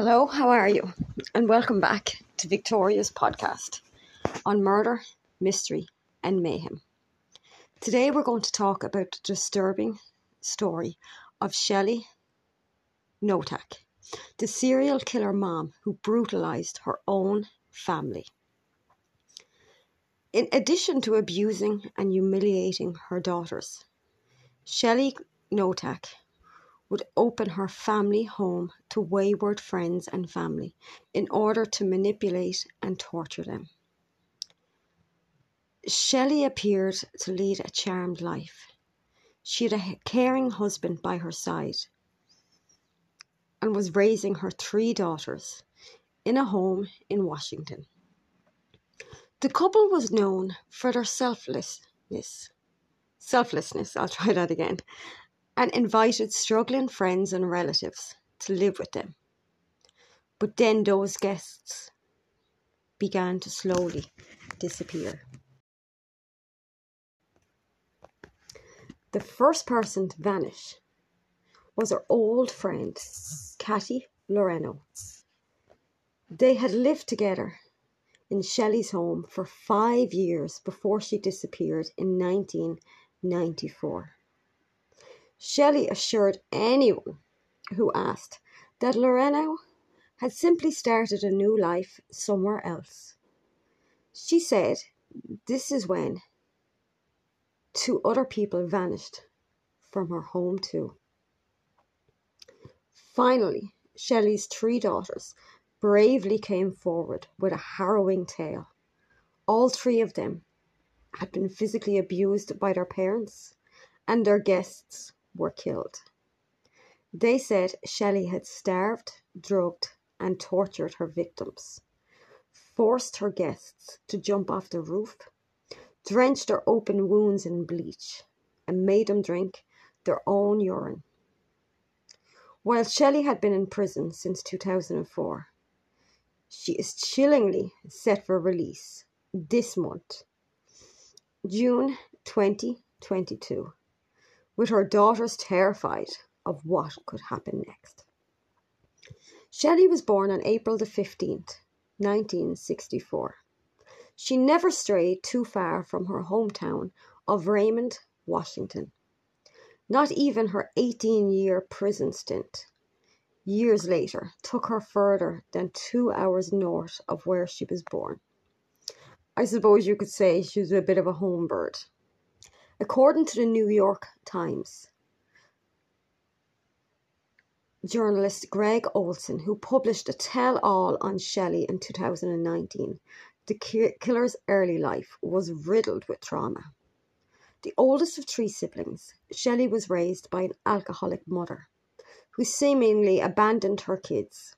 Hello, how are you? And welcome back to Victoria's podcast on murder, mystery, and mayhem. Today we're going to talk about the disturbing story of Shelley Knotek, the serial killer mom who brutalized her own family. In addition to abusing and humiliating her daughters, Shelley Knotek would open her family home to wayward friends and family in order to manipulate and torture them. Shelley appeared to lead a charmed life. She had a caring husband by her side and was raising her three daughters in a home in Washington. The couple was known for their selflessness. Selflessness, I'll try that again, and invited struggling friends and relatives to live with them. But then those guests began to slowly disappear. The first person to vanish was her old friend, Katie Loreno. They had lived together in Shelley's home for five years before she disappeared in 1994. Shelley assured anyone who asked that Loreno had simply started a new life somewhere else. She said this is when two other people vanished from her home too. Finally, Shelley's three daughters bravely came forward with a harrowing tale. All three of them had been physically abused by their parents and their guests were killed. They said Shelley had starved, drugged, and tortured her victims, forced her guests to jump off the roof, drenched their open wounds in bleach, and made them drink their own urine. While Shelley had been in prison since 2004, she is chillingly set for release this month, June 2022 with her daughters terrified of what could happen next. Shelley was born on April the 15th, 1964. She never strayed too far from her hometown of Raymond, Washington. Not even her 18 year prison stint, years later, took her further than two hours north of where she was born. I suppose you could say she was a bit of a home bird. According to the New York Times, journalist Gregg Olsen, who published a tell all on Shelley in 2019, the killer's early life was riddled with trauma. The oldest of three siblings, Shelley was raised by an alcoholic mother who seemingly abandoned her kids.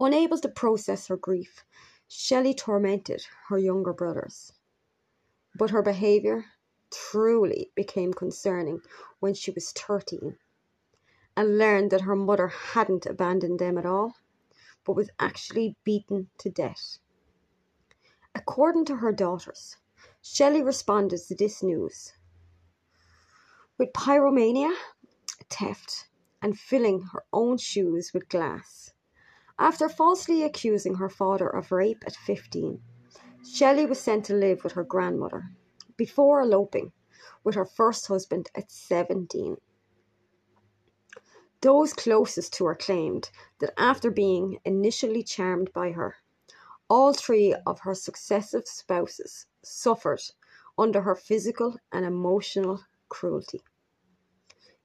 Unable to process her grief, Shelley tormented her younger brothers. But her behaviour truly became concerning when she was 13 and learned that her mother hadn't abandoned them at all, but was actually beaten to death. According to her daughters, Shelley responded to this news with pyromania, theft, and filling her own shoes with glass. After falsely accusing her father of rape at 15, Shelley was sent to live with her grandmother before eloping with her first husband at 17. Those closest to her claimed that after being initially charmed by her, all three of her successive spouses suffered under her physical and emotional cruelty.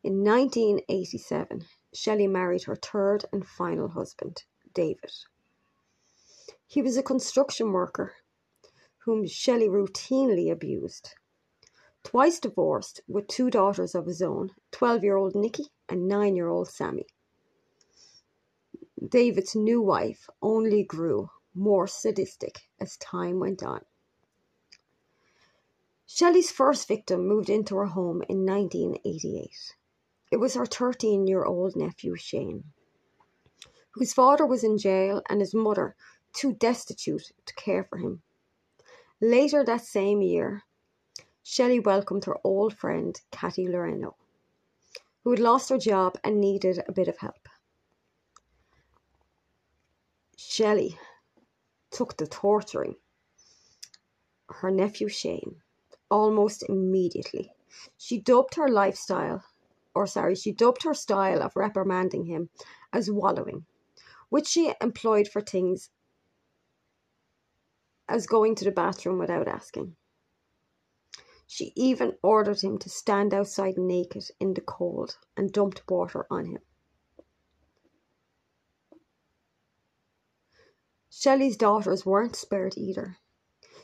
In 1987, Shelley married her third and final husband, David. He was a construction worker whom Shelley routinely abused. Twice divorced, with two daughters of his own 12 year old Nikki and 9 year old Sammy. David's new wife only grew more sadistic as time went on. Shelley's first victim moved into her home in 1988. It was her 13 year old nephew Shane, whose father was in jail and his mother too destitute to care for him. Later that same year, Shelley welcomed her old friend Katie Loreno, who had lost her job and needed a bit of help. Shelley took to torturing her nephew Shane almost immediately. She dubbed her lifestyle, or sorry, she dubbed her style of reprimanding him as wallowing, which she employed for things as going to the bathroom without asking. She even ordered him to stand outside naked in the cold and dumped water on him. Shelley's daughters weren't spared either.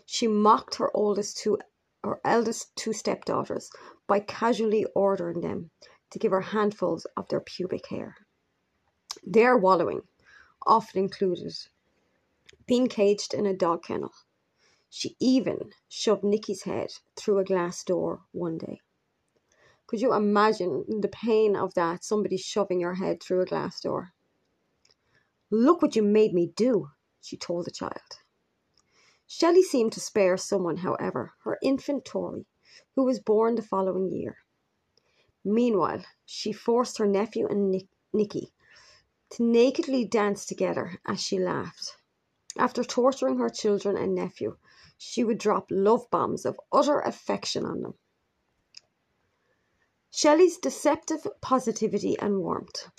She mocked her oldest two her eldest two stepdaughters by casually ordering them to give her handfuls of their pubic hair. Their wallowing often included being caged in a dog kennel. She even shoved Nicky's head through a glass door one day. Could you imagine the pain of that? Somebody shoving your head through a glass door. Look what you made me do, she told the child. Shelley seemed to spare someone, however, her infant Tori, who was born the following year. Meanwhile, she forced her nephew and Nick- Nicky to nakedly dance together as she laughed. After torturing her children and nephew, she would drop love bombs of utter affection on them. Shelley's deceptive positivity and warmth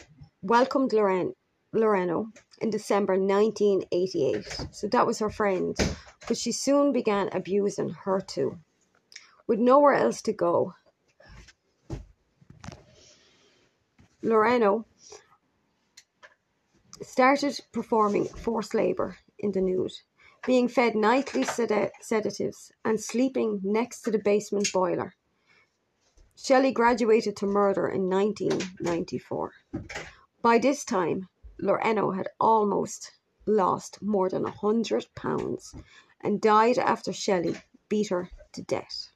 welcomed Loren- Loreno in December 1988. So that was her friend but she soon began abusing her too. With nowhere else to go, Loreno started performing forced labour in the nude, being fed nightly sed- sedatives and sleeping next to the basement boiler. Shelley graduated to murder in 1994. By this time, Loreno had almost lost more than a hundred pounds and died after Shelley beat her to death.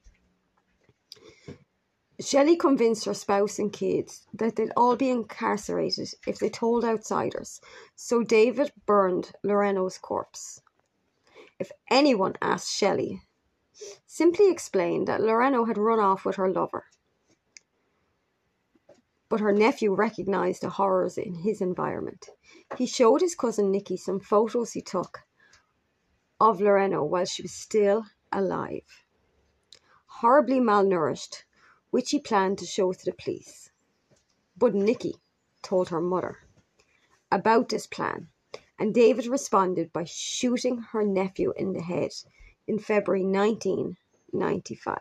Shelley convinced her spouse and kids that they'd all be incarcerated if they told outsiders, so David burned Loreno's corpse. If anyone asked Shelley, simply explain that Loreno had run off with her lover. But her nephew recognised the horrors in his environment. He showed his cousin Nicky some photos he took of Loreno while she was still alive, horribly malnourished, which he planned to show to the police. But Nicky told her mother about this plan, and David responded by shooting her nephew in the head in February 1995.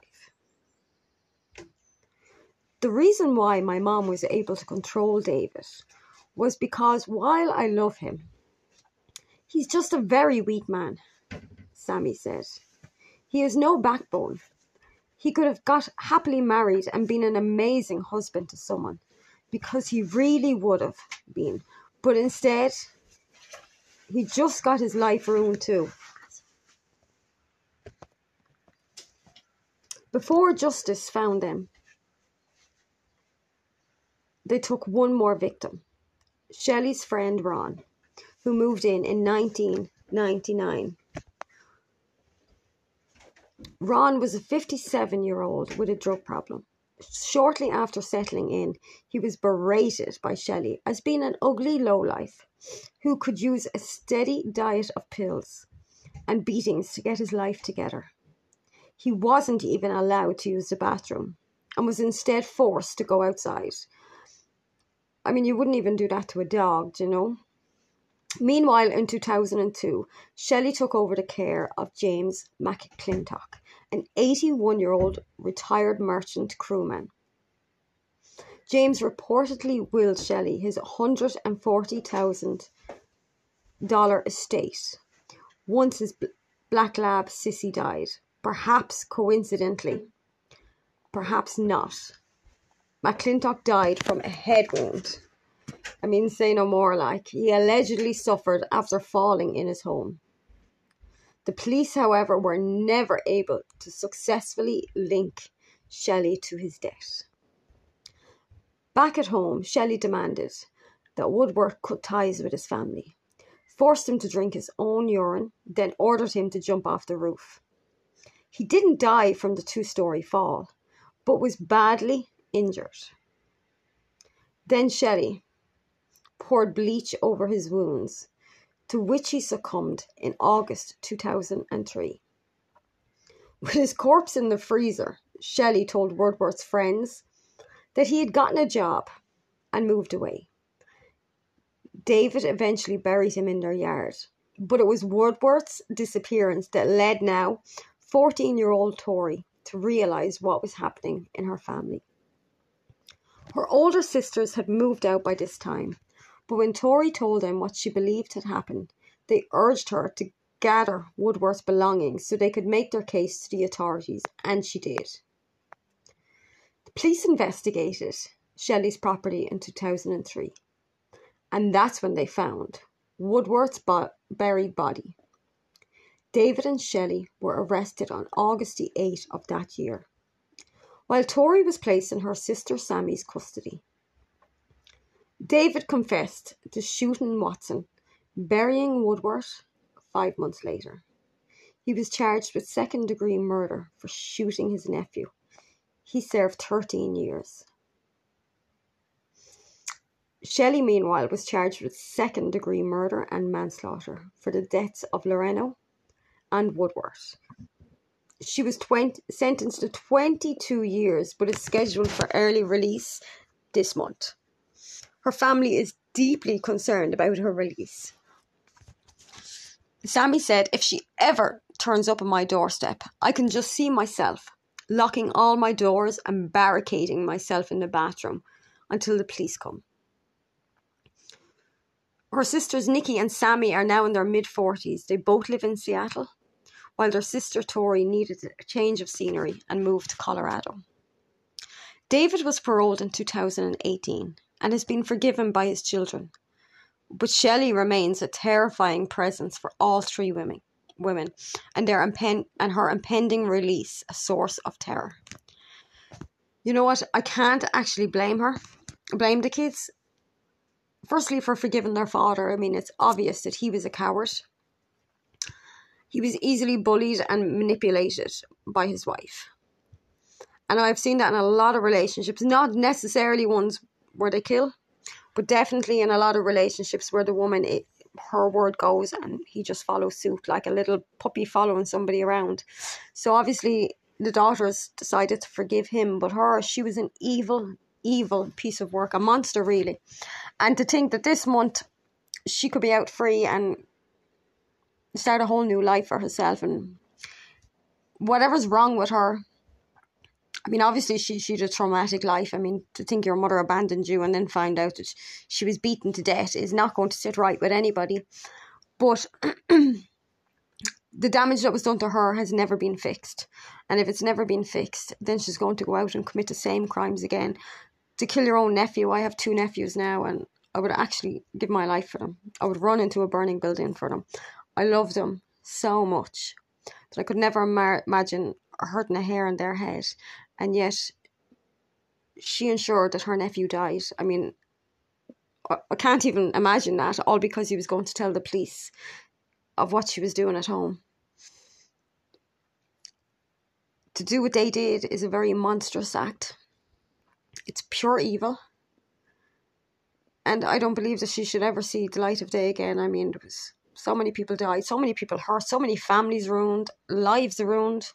The reason why my mom was able to control David was because while I love him, he's just a very weak man. Sammy said. He has no backbone. He could have got happily married and been an amazing husband to someone because he really would have been. But instead, he just got his life ruined too. Before justice found them, they took one more victim Shelley's friend Ron, who moved in in 1999 Ron was a 57 year old with a drug problem. Shortly after settling in, he was berated by Shelley as being an ugly lowlife who could use a steady diet of pills and beatings to get his life together. He wasn't even allowed to use the bathroom and was instead forced to go outside. I mean, you wouldn't even do that to a dog, you know? Meanwhile, in 2002, Shelley took over the care of James McClintock, an 81 year old retired merchant crewman. James reportedly willed Shelley his $140,000 estate once his black lab Sissy died, perhaps coincidentally, perhaps not. McClintock died from a head wound. I mean, say no more, like, he allegedly suffered after falling in his home. The police, however, were never able to successfully link Shelley to his death. Back at home, Shelley demanded that Woodworth cut ties with his family, forced him to drink his own urine, then ordered him to jump off the roof. He didn't die from the two story fall, but was badly injured. Then Shelley poured bleach over his wounds, to which he succumbed in August 2003. With his corpse in the freezer, Shelley told Woodworth's friends that he had gotten a job and moved away. David eventually buried him in their yard, but it was Woodworth's disappearance that led now 14 year old Tori to realise what was happening in her family. Her older sisters had moved out by this time, but when Tori told them what she believed had happened, they urged her to gather Woodworth's belongings so they could make their case to the authorities, and she did. The police investigated Shelley's property in 2003, and that's when they found Woodworth's bo- buried body. David and Shelley were arrested on August the 8th of that year, while Tori was placed in her sister Sammy's custody. David confessed to shooting Watson, burying Woodworth five months later. He was charged with second degree murder for shooting his nephew. He served 13 years. Shelley, meanwhile, was charged with second degree murder and manslaughter for the deaths of Loreno and Woodworth. She was 20, sentenced to 22 years but is scheduled for early release this month. Her family is deeply concerned about her release. Sammy said if she ever turns up on my doorstep, I can just see myself locking all my doors and barricading myself in the bathroom until the police come. Her sisters Nikki and Sammy are now in their mid 40s. They both live in Seattle, while their sister Tori needed a change of scenery and moved to Colorado. David was paroled in 2018 and has been forgiven by his children. But Shelley remains a terrifying presence for all three women, women, and their impen- and her impending release a source of terror. You know what? I can't actually blame her, blame the kids. Firstly, for forgiving their father. I mean, it's obvious that he was a coward. He was easily bullied and manipulated by his wife. And I've seen that in a lot of relationships, not necessarily ones where they kill, but definitely in a lot of relationships where the woman it, her word goes and he just follows suit like a little puppy following somebody around. So obviously the daughters decided to forgive him, but her she was an evil, evil piece of work, a monster really. And to think that this month she could be out free and start a whole new life for herself and whatever's wrong with her I mean, obviously she she had a traumatic life. I mean, to think your mother abandoned you and then find out that she was beaten to death is not going to sit right with anybody. But the damage that was done to her has never been fixed, and if it's never been fixed, then she's going to go out and commit the same crimes again. To kill your own nephew, I have two nephews now, and I would actually give my life for them. I would run into a burning building for them. I love them so much that I could never imagine hurting a hair on their head and yet she ensured that her nephew died. I mean, I can't even imagine that, all because he was going to tell the police of what she was doing at home. To do what they did is a very monstrous act. It's pure evil. And I don't believe that she should ever see the light of day again. I mean, there was so many people died, so many people hurt, so many families ruined, lives ruined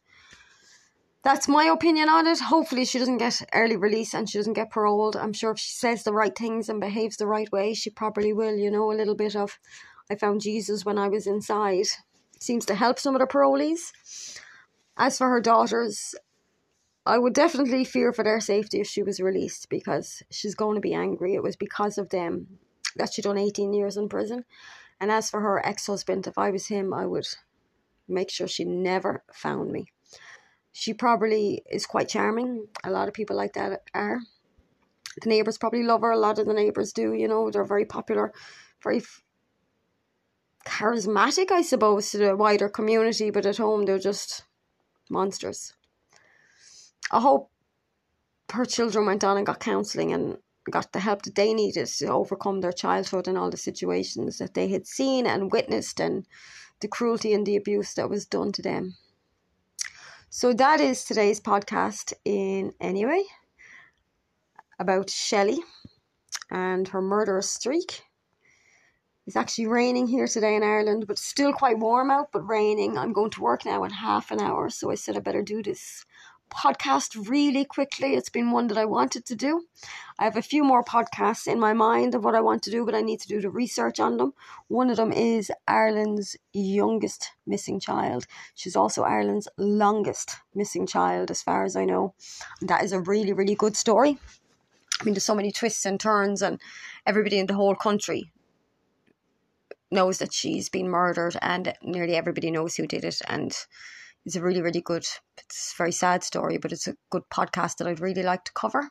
that's my opinion on it. Hopefully, she doesn't get early release and she doesn't get paroled. I'm sure if she says the right things and behaves the right way, she probably will. You know, a little bit of I found Jesus when I was inside seems to help some of the parolees. As for her daughters, I would definitely fear for their safety if she was released because she's going to be angry. It was because of them that she done 18 years in prison. And as for her ex husband, if I was him, I would make sure she never found me she probably is quite charming. A lot of people like that are. The neighbours probably love her. A lot of the neighbours do, you know, they're very popular, very f- charismatic, I suppose, to the wider community, but at home they're just monsters. I hope her children went on and got counselling and got the help that they needed to overcome their childhood and all the situations that they had seen and witnessed and the cruelty and the abuse that was done to them. So that is today's podcast in anyway about Shelley and her murderous streak. It's actually raining here today in Ireland, but still quite warm out, but raining. I'm going to work now in half an hour, so I said I better do this podcast really quickly. It's been one that I wanted to do. I have a few more podcasts in my mind of what I want to do, but I need to do the research on them. One of them is Ireland's youngest missing child. She's also Ireland's longest missing child, as far as I know. And that is a really, really good story. I mean, there's so many twists and turns, and everybody in the whole country knows that she's been murdered, and nearly everybody knows who did it. And it's a really, really good, it's a very sad story, but it's a good podcast that I'd really like to cover.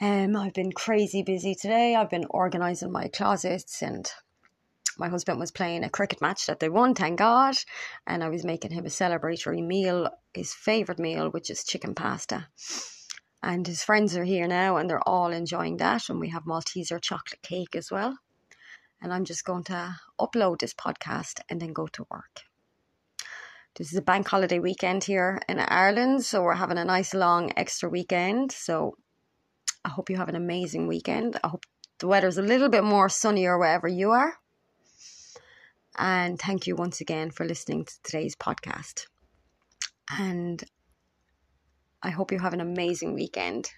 Um, I've been crazy busy today. I've been organising my closets and my husband was playing a cricket match that they won, thank God. And I was making him a celebratory meal, his favourite meal, which is chicken pasta. And his friends are here now and they're all enjoying that. And we have Malteser chocolate cake as well. And I'm just going to upload this podcast and then go to work. This is a bank holiday weekend here in Ireland, so we're having a nice long extra weekend. So I hope you have an amazing weekend. I hope the weather's a little bit more sunnier wherever you are. And thank you once again for listening to today's podcast. And I hope you have an amazing weekend.